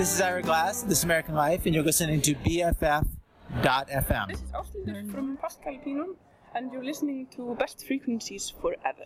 This is Ira Glass, This American Life, and you're listening to BFF.FM. This is Austin from Pascal Pinon, and you're listening to Best Frequencies for Forever.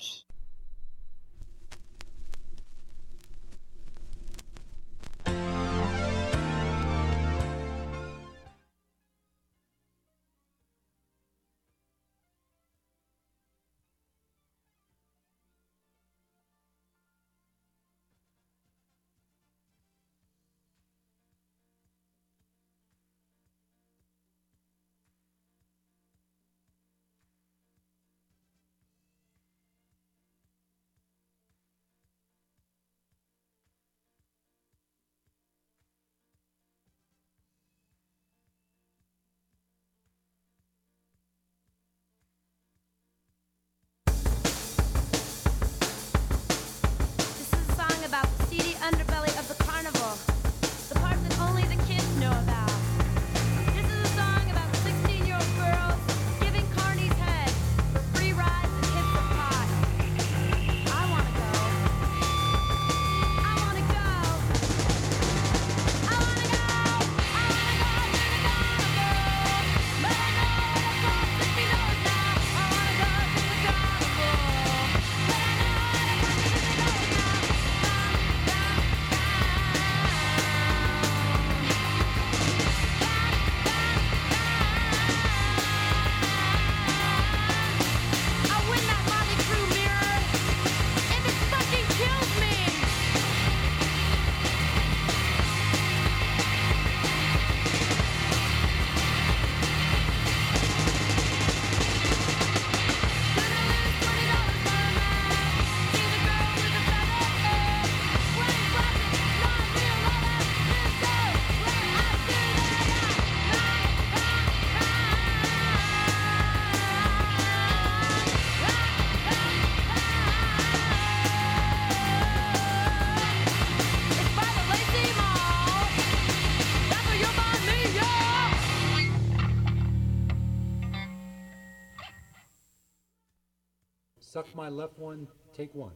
my left one, take one.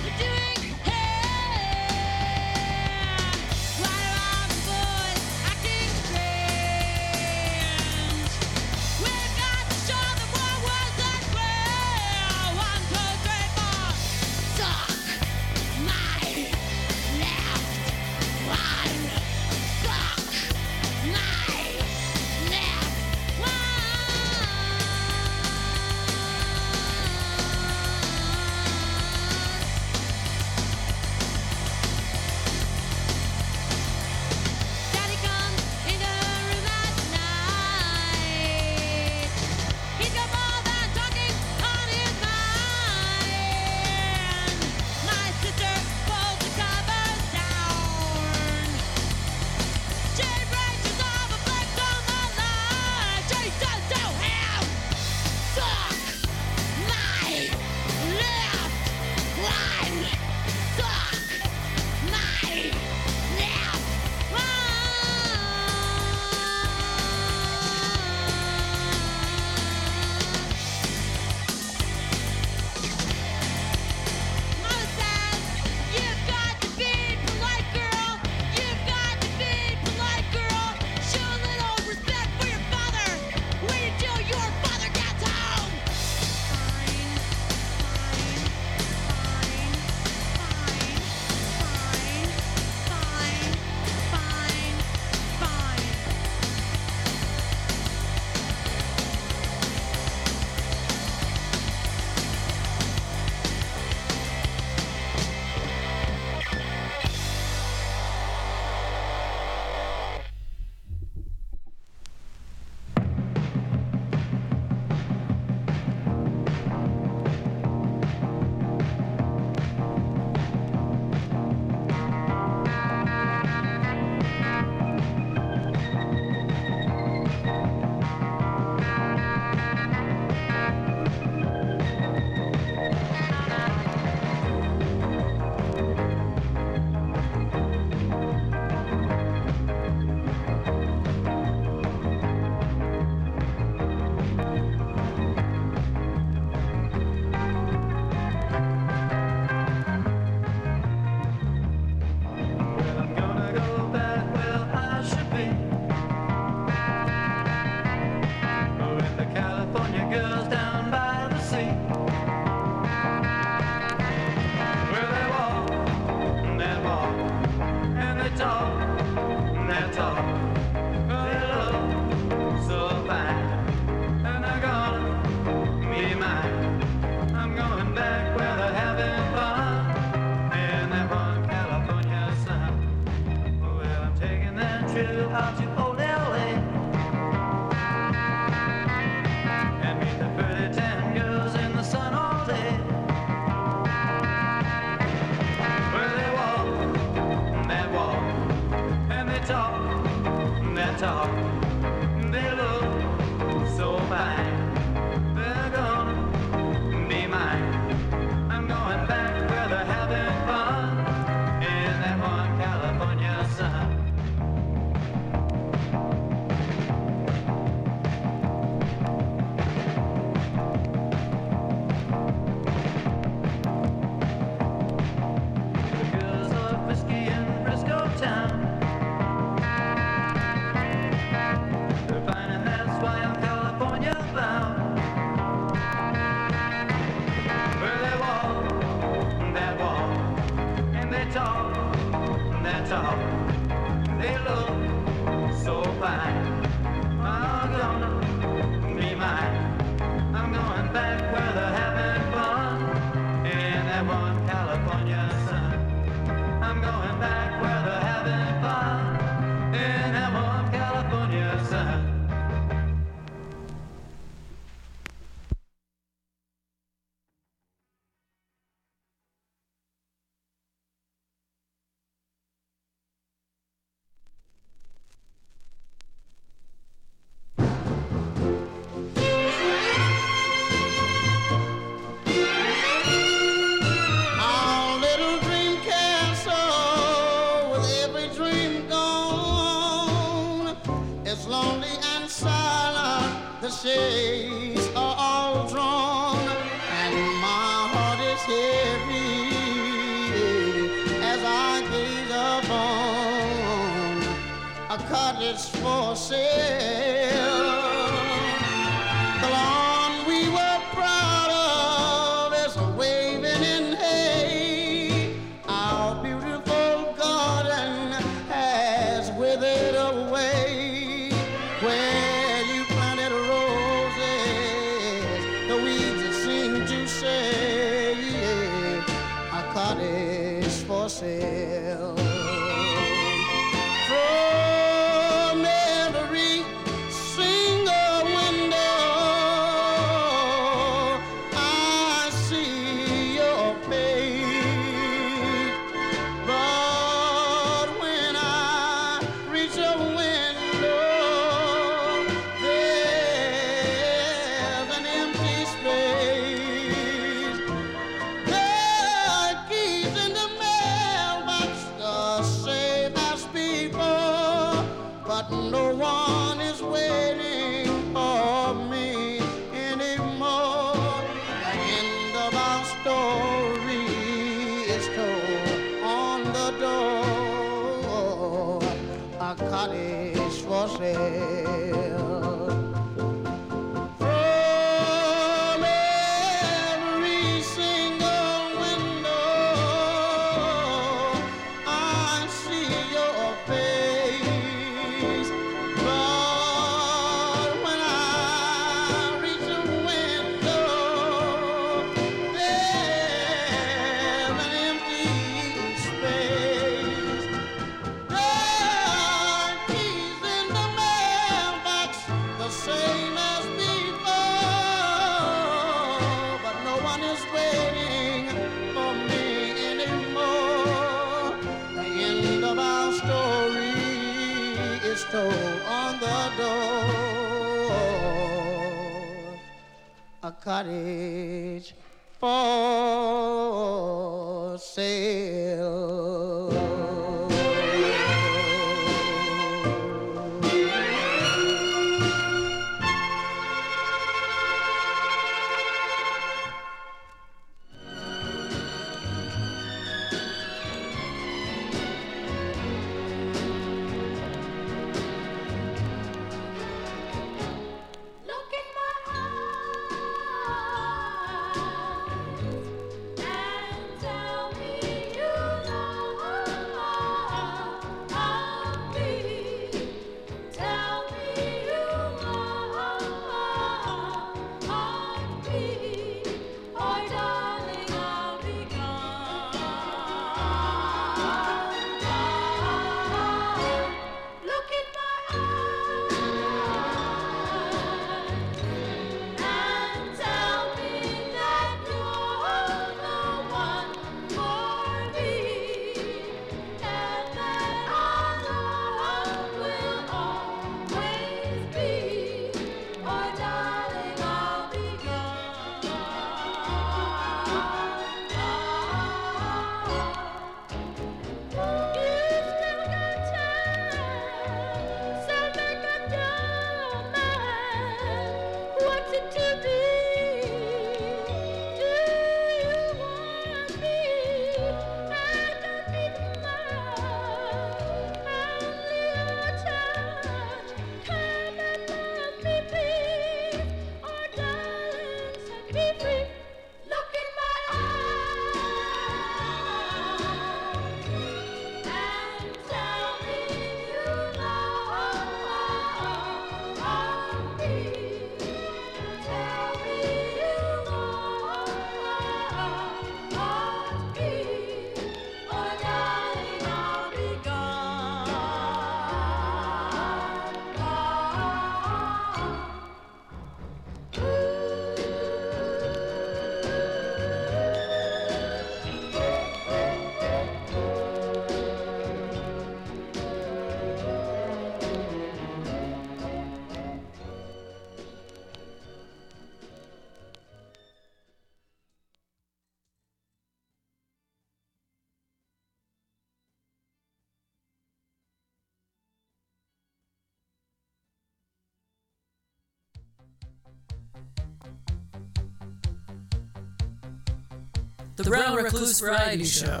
Brown Recluse Variety Show.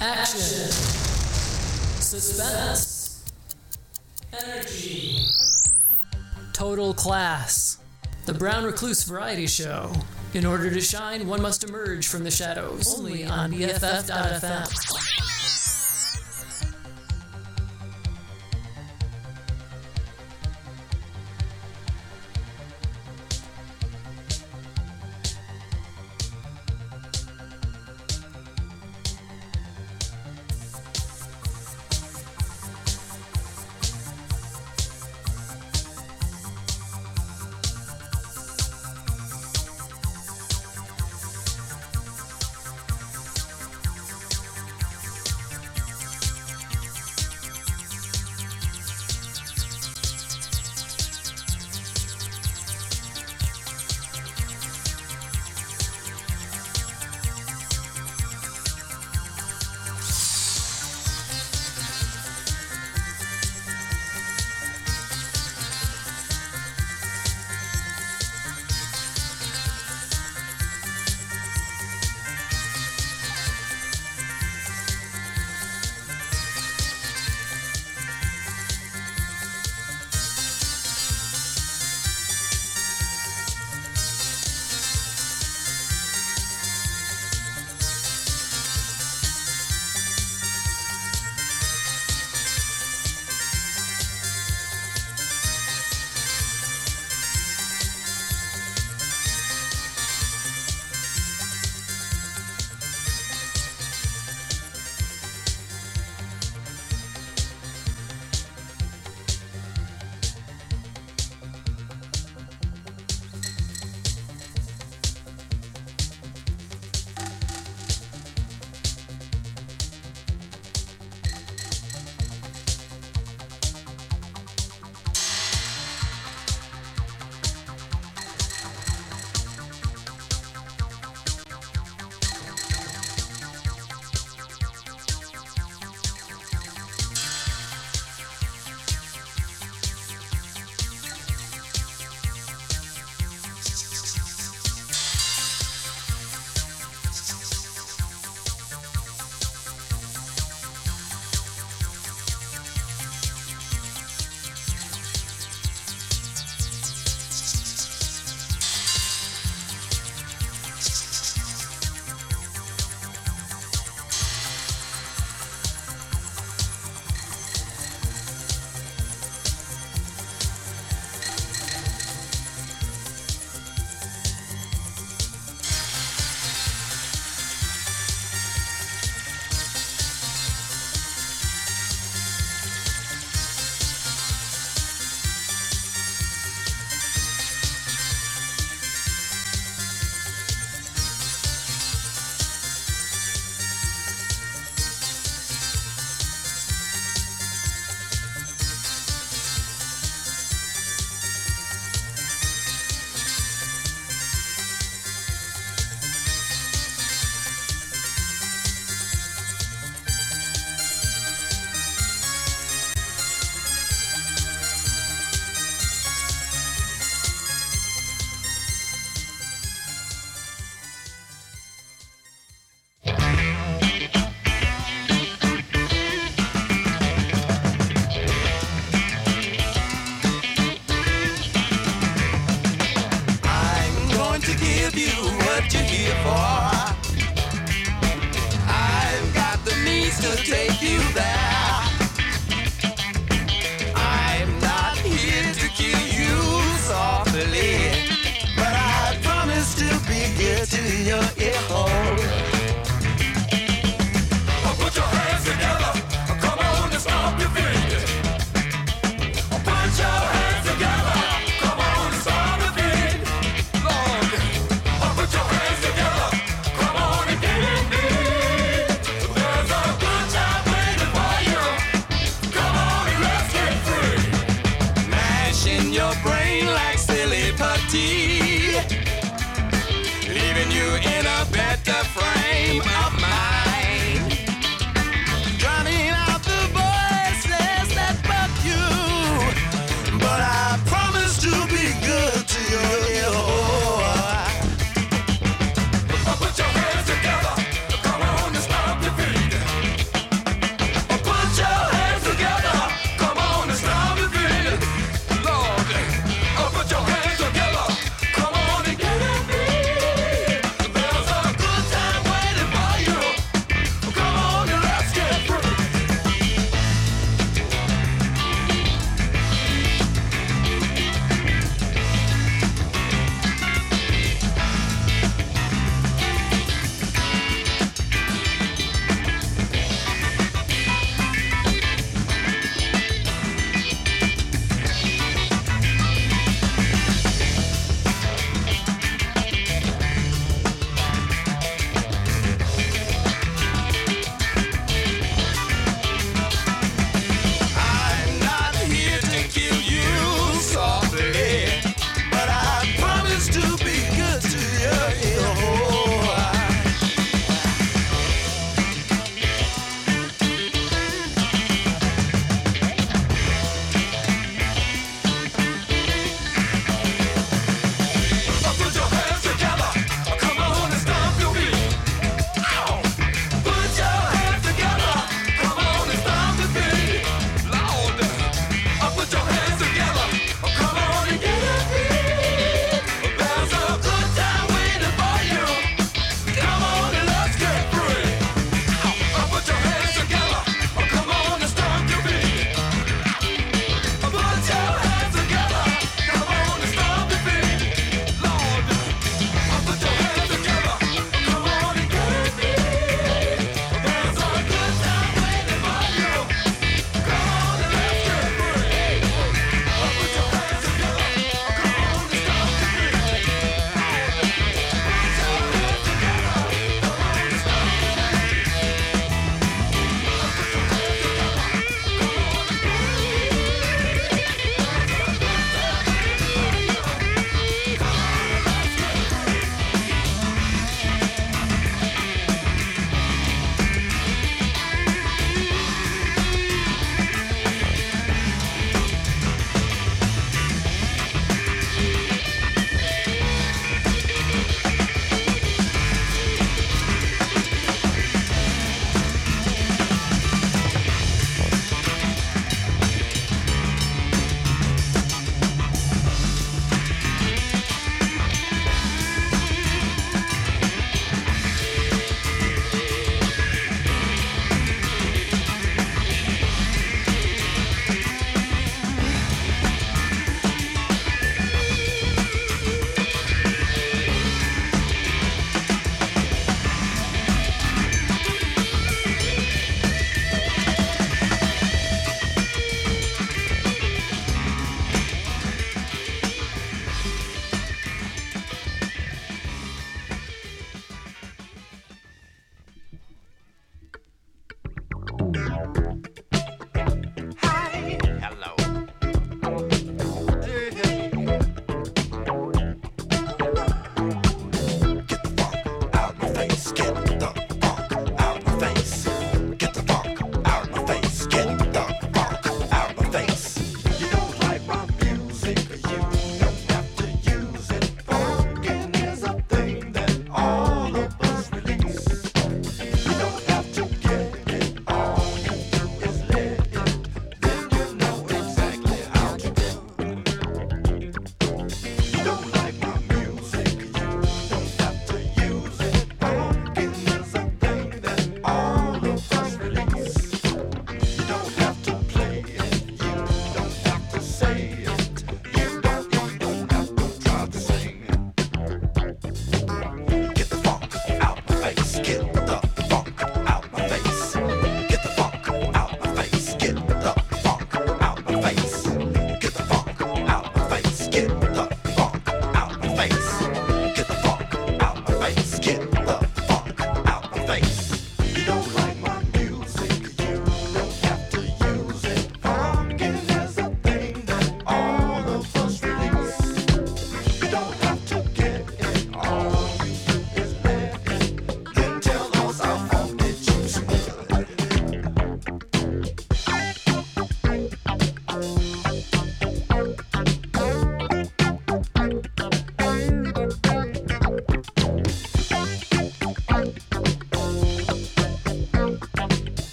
Action. Suspense. Energy. Total class. The Brown Recluse Variety Show. In order to shine, one must emerge from the shadows. Only on BFF.fm.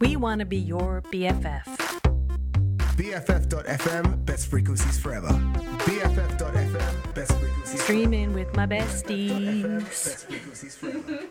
We want to be your BFF. BFF.fm, best frequencies forever. BFF.fm, best frequencies forever. Streaming with my besties. BFF.fm, best frequencies forever.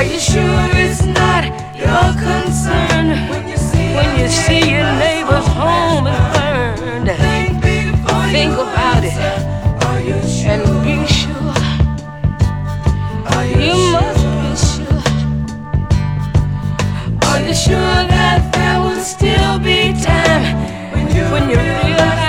Are you sure it's not your concern when you see, when you see your neighbor's home is burned? Think, think about it sure? and be sure. Are you, you sure? must be sure. Are you sure that there will still be time when you, when you realize?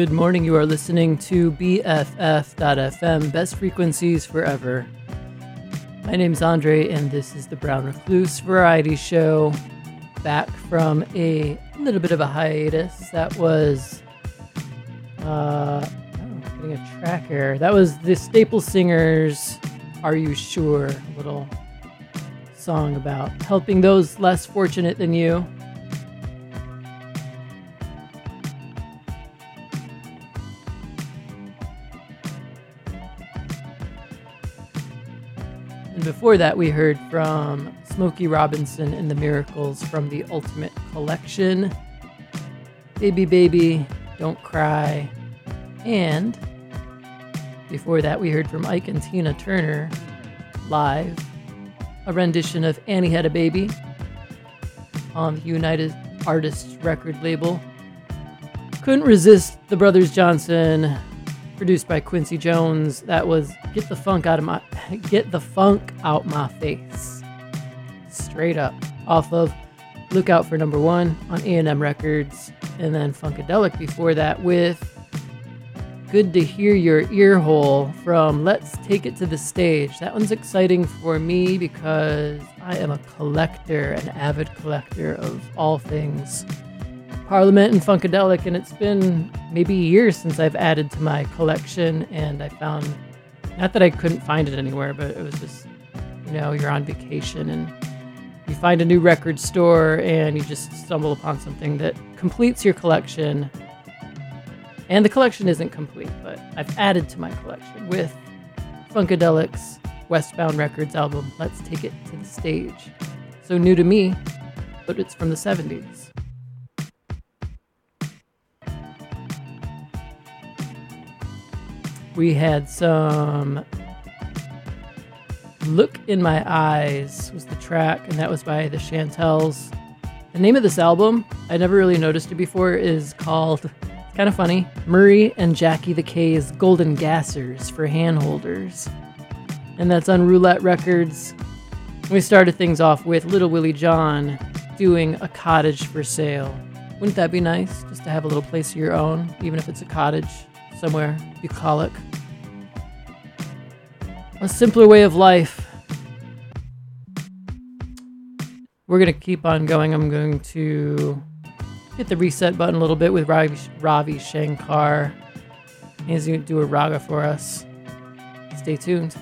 Good morning. You are listening to BFF.FM, Best Frequencies Forever. My name's Andre, and this is the Brown Recluse Variety Show. Back from a little bit of a hiatus. That was, uh, getting a tracker. That was the Staple Singers. Are you sure? Little song about helping those less fortunate than you. And before that, we heard from Smokey Robinson and the Miracles from the Ultimate Collection. Baby, baby, don't cry. And before that, we heard from Ike and Tina Turner live, a rendition of Annie Had a Baby on the United Artists record label. Couldn't resist the Brothers Johnson, produced by Quincy Jones. That was Get the Funk Out of My Get the Funk Out My Face. Straight up. Off of Lookout for Number One on A&M Records. And then Funkadelic before that with Good to Hear Your Ear Hole from Let's Take It to the Stage. That one's exciting for me because I am a collector, an avid collector of all things Parliament and Funkadelic, and it's been maybe years since I've added to my collection, and I found not that I couldn't find it anywhere, but it was just you know you're on vacation and you find a new record store and you just stumble upon something that completes your collection. And the collection isn't complete, but I've added to my collection with Funkadelic's Westbound Records album, Let's Take It to the Stage. So new to me, but it's from the 70s. We had some Look in My Eyes was the track, and that was by the Chantels. The name of this album, I never really noticed it before, is called, kind of funny, Murray and Jackie the K's Golden Gassers for Handholders. And that's on Roulette Records. We started things off with Little Willie John doing a cottage for sale. Wouldn't that be nice? Just to have a little place of your own, even if it's a cottage somewhere bucolic. A simpler way of life. We're going to keep on going. I'm going to hit the reset button a little bit with Ravi, Ravi Shankar. He's going to do a raga for us. Stay tuned.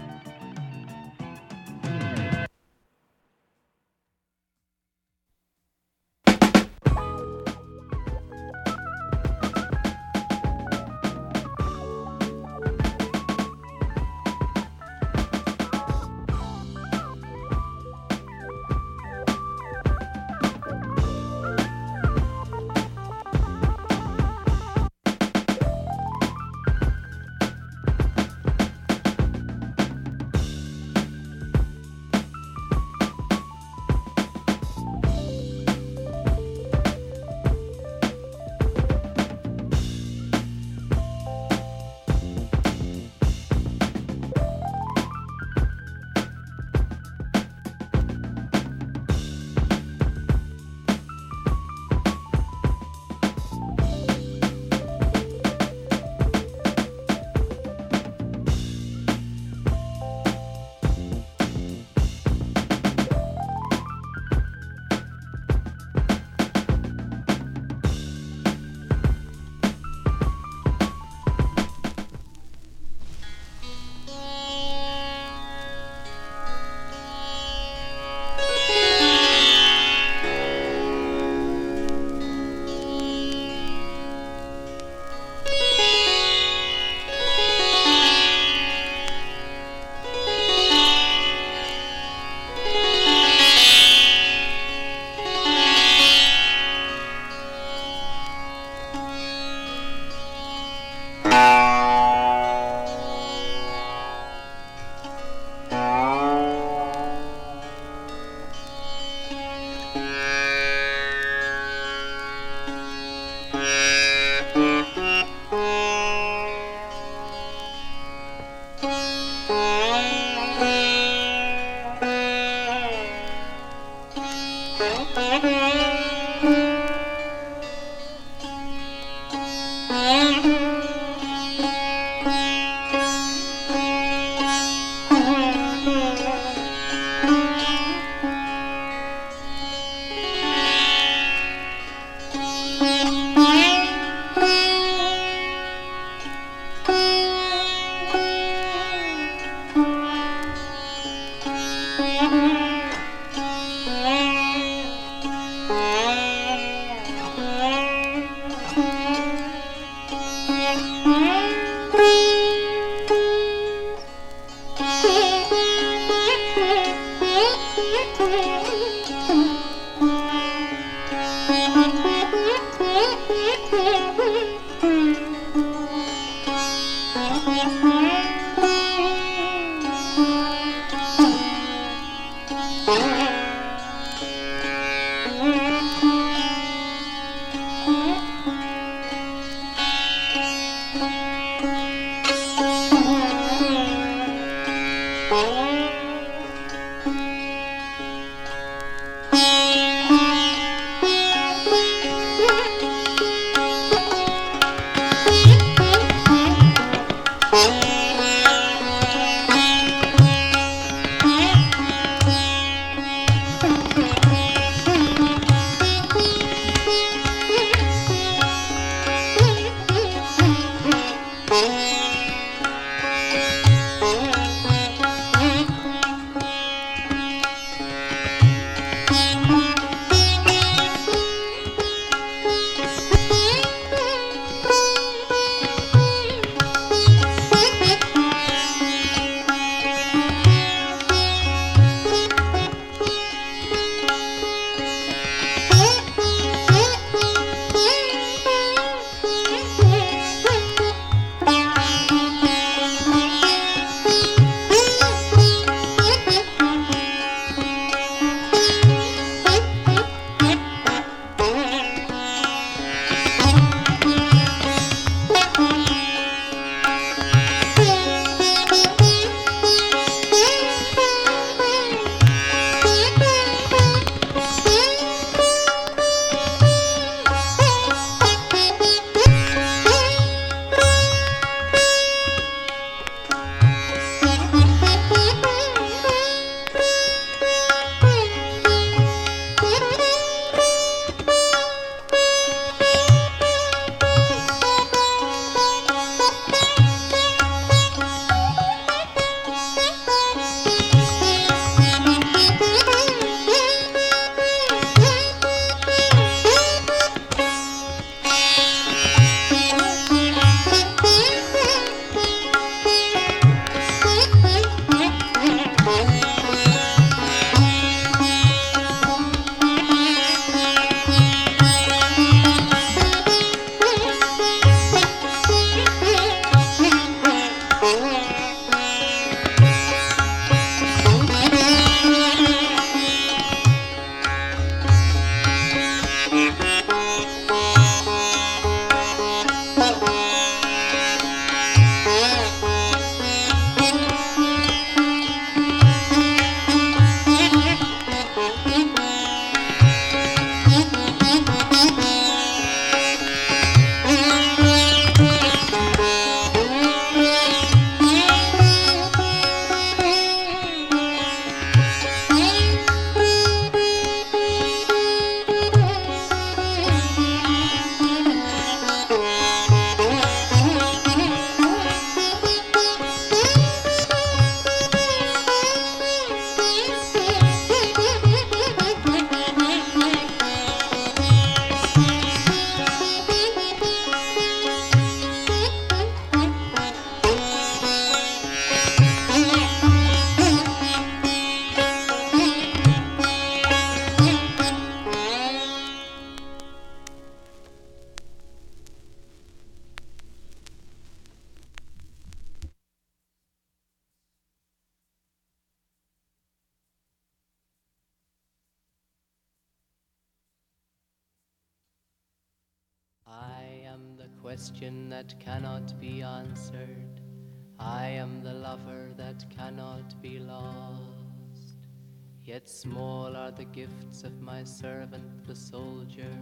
Yet small are the gifts of my servant the soldier.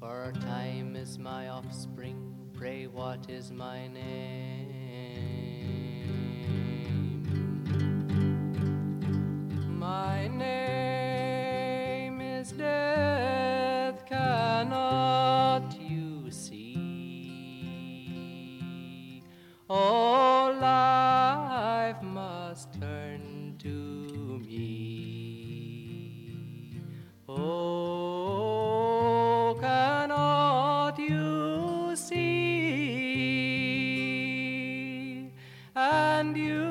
For time is my offspring, pray what is my name? My name is Death Cannot You See? Oh, life. and you.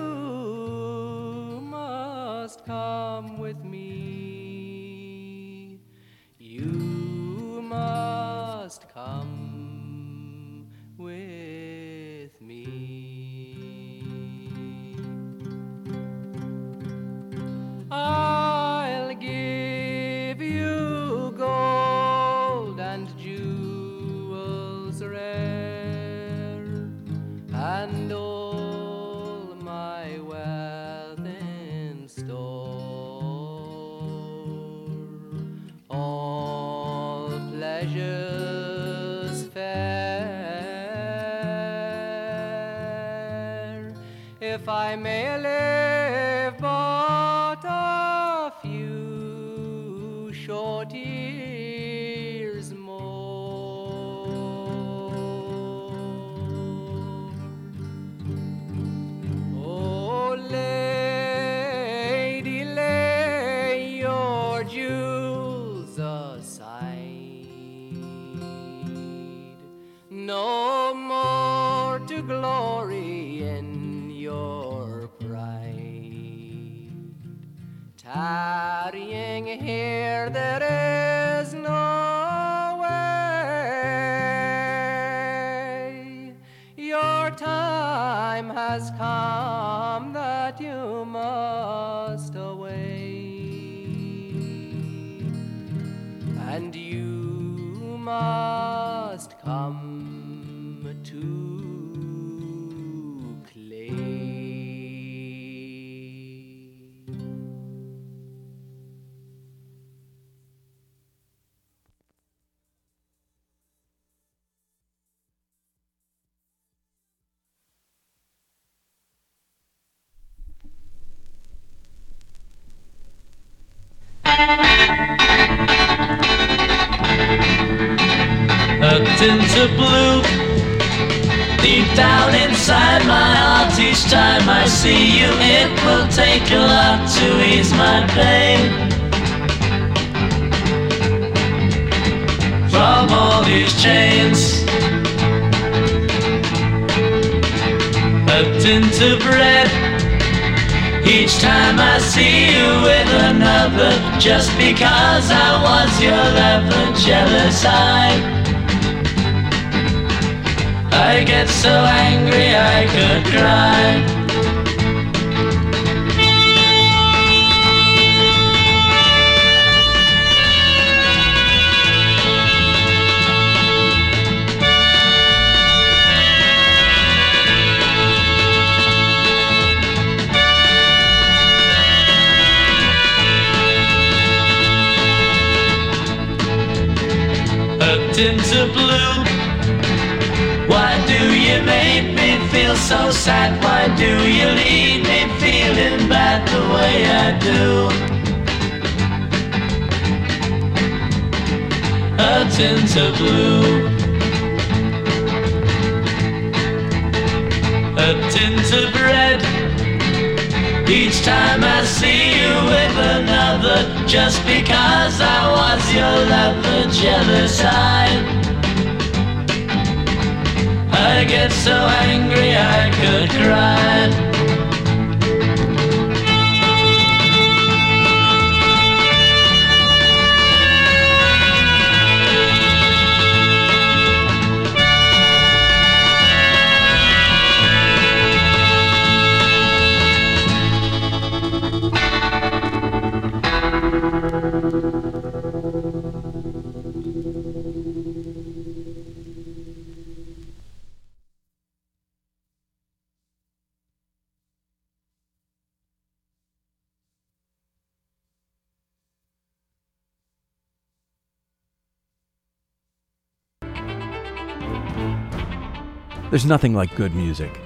There's nothing like good music,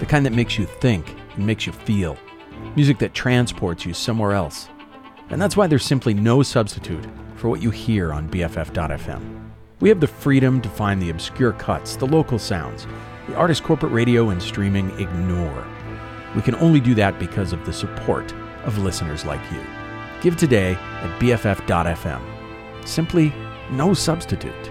the kind that makes you think and makes you feel, music that transports you somewhere else. And that's why there's simply no substitute for what you hear on BFF.fm. We have the freedom to find the obscure cuts, the local sounds, the artists corporate radio and streaming ignore. We can only do that because of the support of listeners like you. Give today at BFF.fm. Simply no substitute.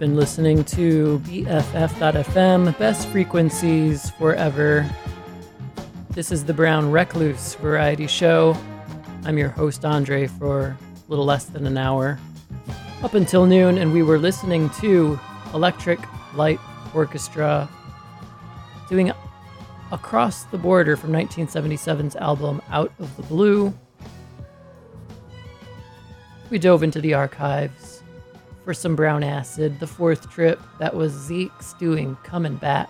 Been listening to BFF.FM, best frequencies forever. This is the Brown Recluse Variety Show. I'm your host, Andre, for a little less than an hour. Up until noon, and we were listening to Electric Light Orchestra doing Across the Border from 1977's album Out of the Blue. We dove into the archives for some brown acid. The fourth trip, that was Zekes doing Coming Back.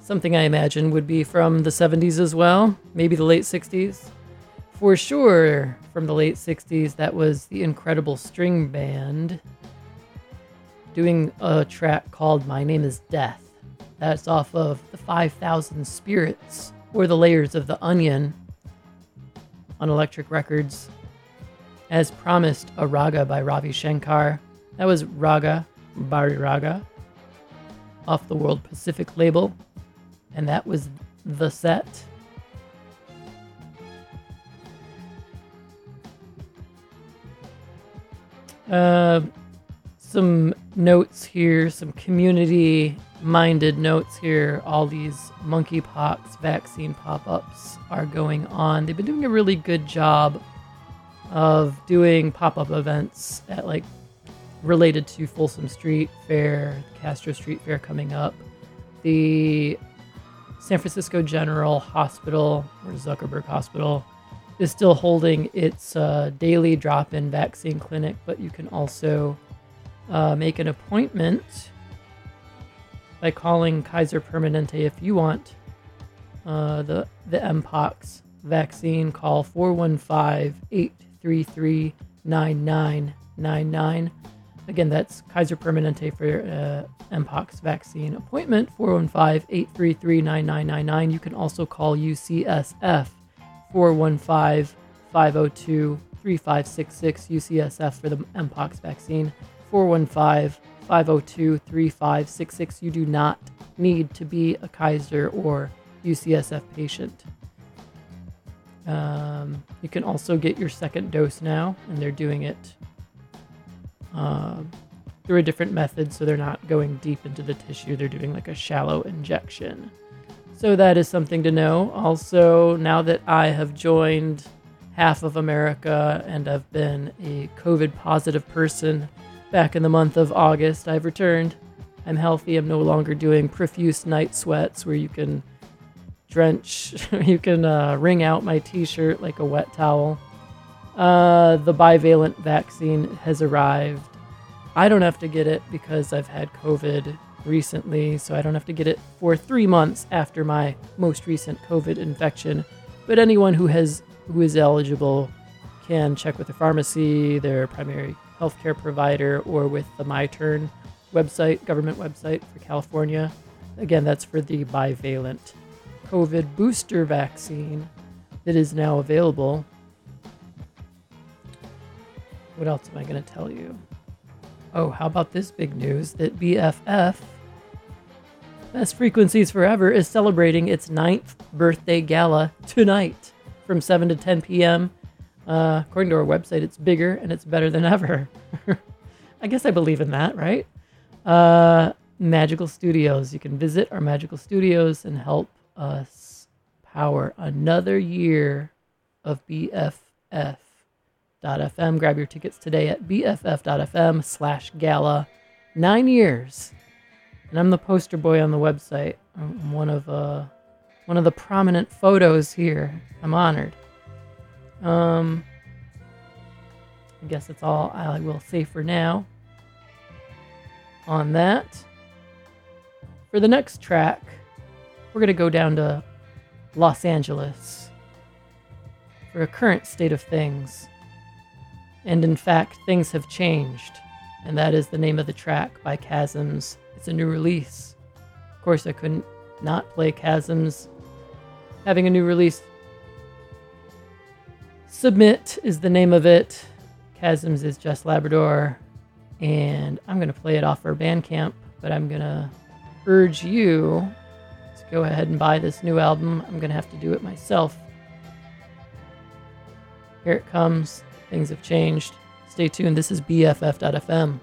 Something I imagine would be from the 70s as well, maybe the late 60s. For sure, from the late 60s, that was the Incredible String Band doing a track called My Name is Death. That's off of the 5,000 Spirits or the Layers of the Onion on Elektra Records. As promised, a raga by Ravi Shankar. That was Raga Bariragi off the World Pacific label. And that was the set. Uh, some notes here, some community minded notes here. All these monkeypox vaccine pop ups are going on. They've been doing a really good job of doing pop up events at like related to Folsom Street Fair, Castro Street Fair coming up, the San Francisco General Hospital or Zuckerberg Hospital is still holding its uh, daily drop in vaccine clinic, but you can also uh, make an appointment by calling Kaiser Permanente if you want uh, the, the Mpox vaccine. Call 415 833 9999. Again, that's Kaiser Permanente for uh, Mpox vaccine appointment 415 833 9999. You can also call UCSF 415 502 3566 UCSF for the Mpox vaccine 415 502 3566. You do not need to be a Kaiser or UCSF patient. Um, you can also get your second dose now, and they're doing it uh, through a different method, so they're not going deep into the tissue. They're doing like a shallow injection. So that is something to know. Also, now that I have joined half of America and I've been a COVID positive person back in the month of August, I've returned. I'm healthy. I'm no longer doing profuse night sweats where you can drench, you can uh, wring out my t shirt like a wet towel. Uh, the bivalent vaccine has arrived. I don't have to get it because I've had COVID recently, so I don't have to get it for three months after my most recent COVID infection. But anyone who has who is eligible can check with the pharmacy, their primary healthcare provider, or with the MyTurn website, government website for California. Again, that's for the bivalent COVID booster vaccine that is now available. What else am I going to tell you? Oh, how about this big news that BFF, Best Frequencies Forever, is celebrating its ninth birthday gala tonight from 7 to 10 p.m. Uh, according to our website, it's bigger and it's better than ever. I guess I believe in that, right? Uh, Magical Studios. You can visit our Magical Studios and help us power another year of BFF.FM. Grab your tickets today at BFF.FM slash gala. Nine years. And I'm the poster boy on the website. I'm one of uh, one of the prominent photos here. I'm honored. Um, I guess that's all I will say for now on that. For the next track, we're going to go down to Los Angeles for a current state of things. And in fact, things have changed. And that is the name of the track by Chasms. It's a new release. Of course, I couldn't not play Chasms having a new release. Submit is the name of it. Chasms is Jess Labrador. And I'm going to play it off our Bandcamp, but I'm going to urge you go ahead and buy this new album. I'm going to have to do it myself. Here it comes. Things have changed. Stay tuned. This is BFF.FM.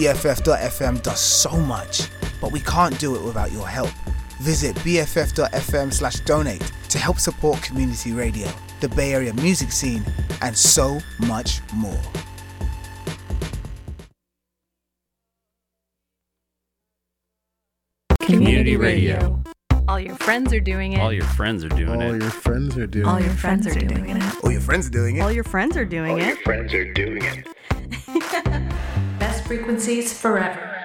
BFF.FM does so much, but we can't do it without your help. Visit BFF.FM slash donate to help support community radio, the Bay Area music scene, and so much more. Community radio. All your friends are doing it. All your friends are doing All it. your friends are doing All it. your friends are doing it. All your friends are doing it. All your friends are doing it. All your friends are doing it. Frequencies forever.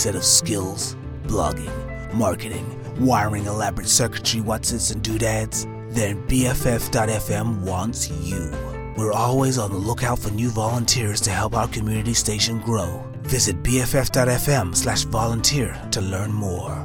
Set of skills? Blogging, marketing, wiring elaborate circuitry whatsits and doodads? Then BFF.FM wants you. We're always on the lookout for new volunteers to help our community station grow. Visit BFF.FM slash volunteer to learn more.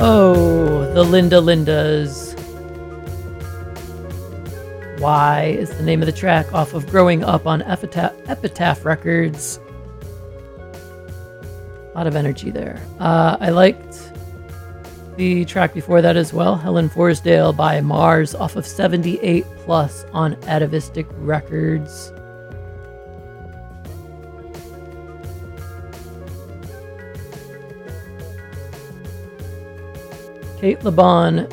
The Linda Lindas. Why is the name of the track off of Growing Up on Epitaph, Epitaph Records? A lot of energy there. Uh, I liked the track before that as well, Helen Fordsdale by Mars off of 78 Plus on Atavistic Records. Cate Le Bon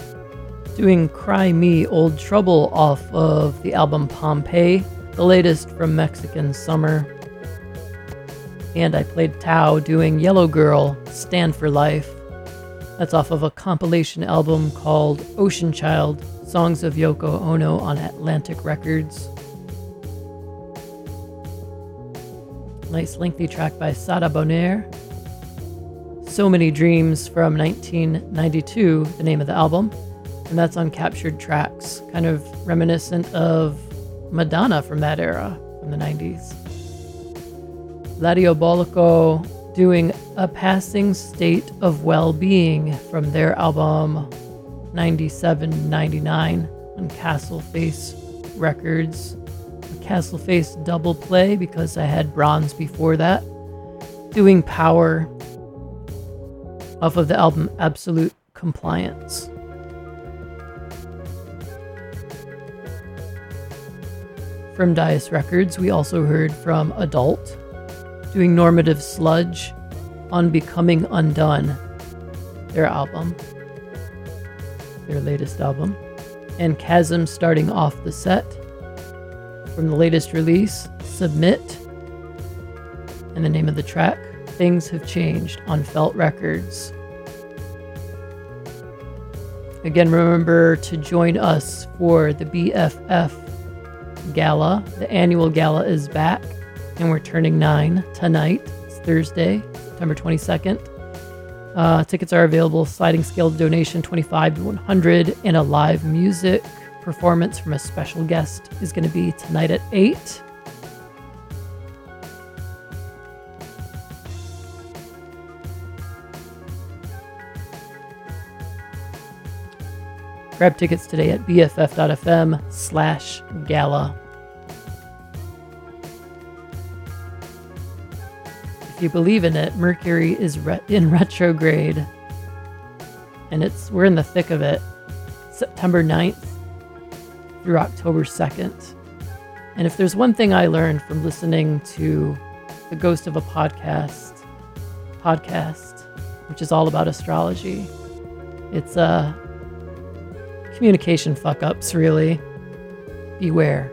doing Cry Me Old Trouble off of the album Pompeii, the latest from Mexican Summer. And I played Thao doing Yellow Girl Stand for Life. That's off of a compilation album called Ocean Child Songs of Yoko Ono on Atlantic Records. Nice lengthy track by Sada Bonaire. So Many Dreams from 1992, the name of the album. And that's on Captured Tracks, kind of reminiscent of Madonna from that era, from the 90s. Ladio Bolocko doing A Passing State of Well Being from their album 97 99 on Castle Face Records. A Castle Face double play because I had bronze before that. Doing Power off of the album Absolute Compliance. From Dais Records, we also heard from Adult doing Normative Sludge on Becoming Undone, their album, their latest album, and Chasm starting off the set from the latest release, Submit, and the name of the track, Things Have Changed on Felt Records. Again, remember to join us for the BFF Gala. The annual gala is back, and we're turning nine tonight. It's Thursday, September 22nd. Uh, tickets are available. Sliding scale donation 25 to 100, and a live music performance from a special guest is going to be tonight at 8. Grab tickets today at bff.fm slash gala. If you believe in it, Mercury is re- in retrograde. And it's we're in the thick of it. September 9th through October 2nd. And if there's one thing I learned from listening to the Ghost of a Podcast podcast, which is all about astrology, it's uh communication fuck ups, really. Beware.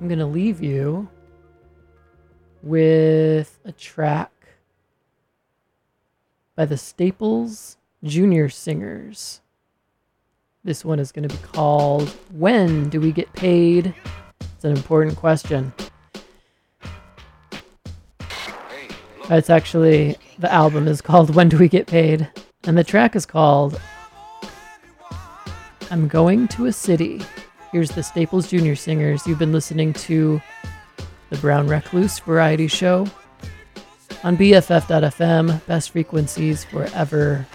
I'm going to leave you with a track by the Staples Junior Singers. This one is going to be called When Do We Get Paid? It's an important question. It's actually, the album is called When Do We Get Paid? And the track is called I'm Going to a City. Here's the Staples Junior Singers. You've been listening to the Brown Recluse Variety Show on BFF.fm, best frequencies forever,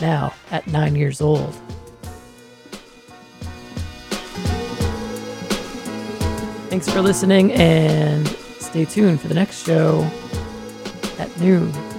now at nine years old. Thanks for listening and stay tuned for the next show at noon.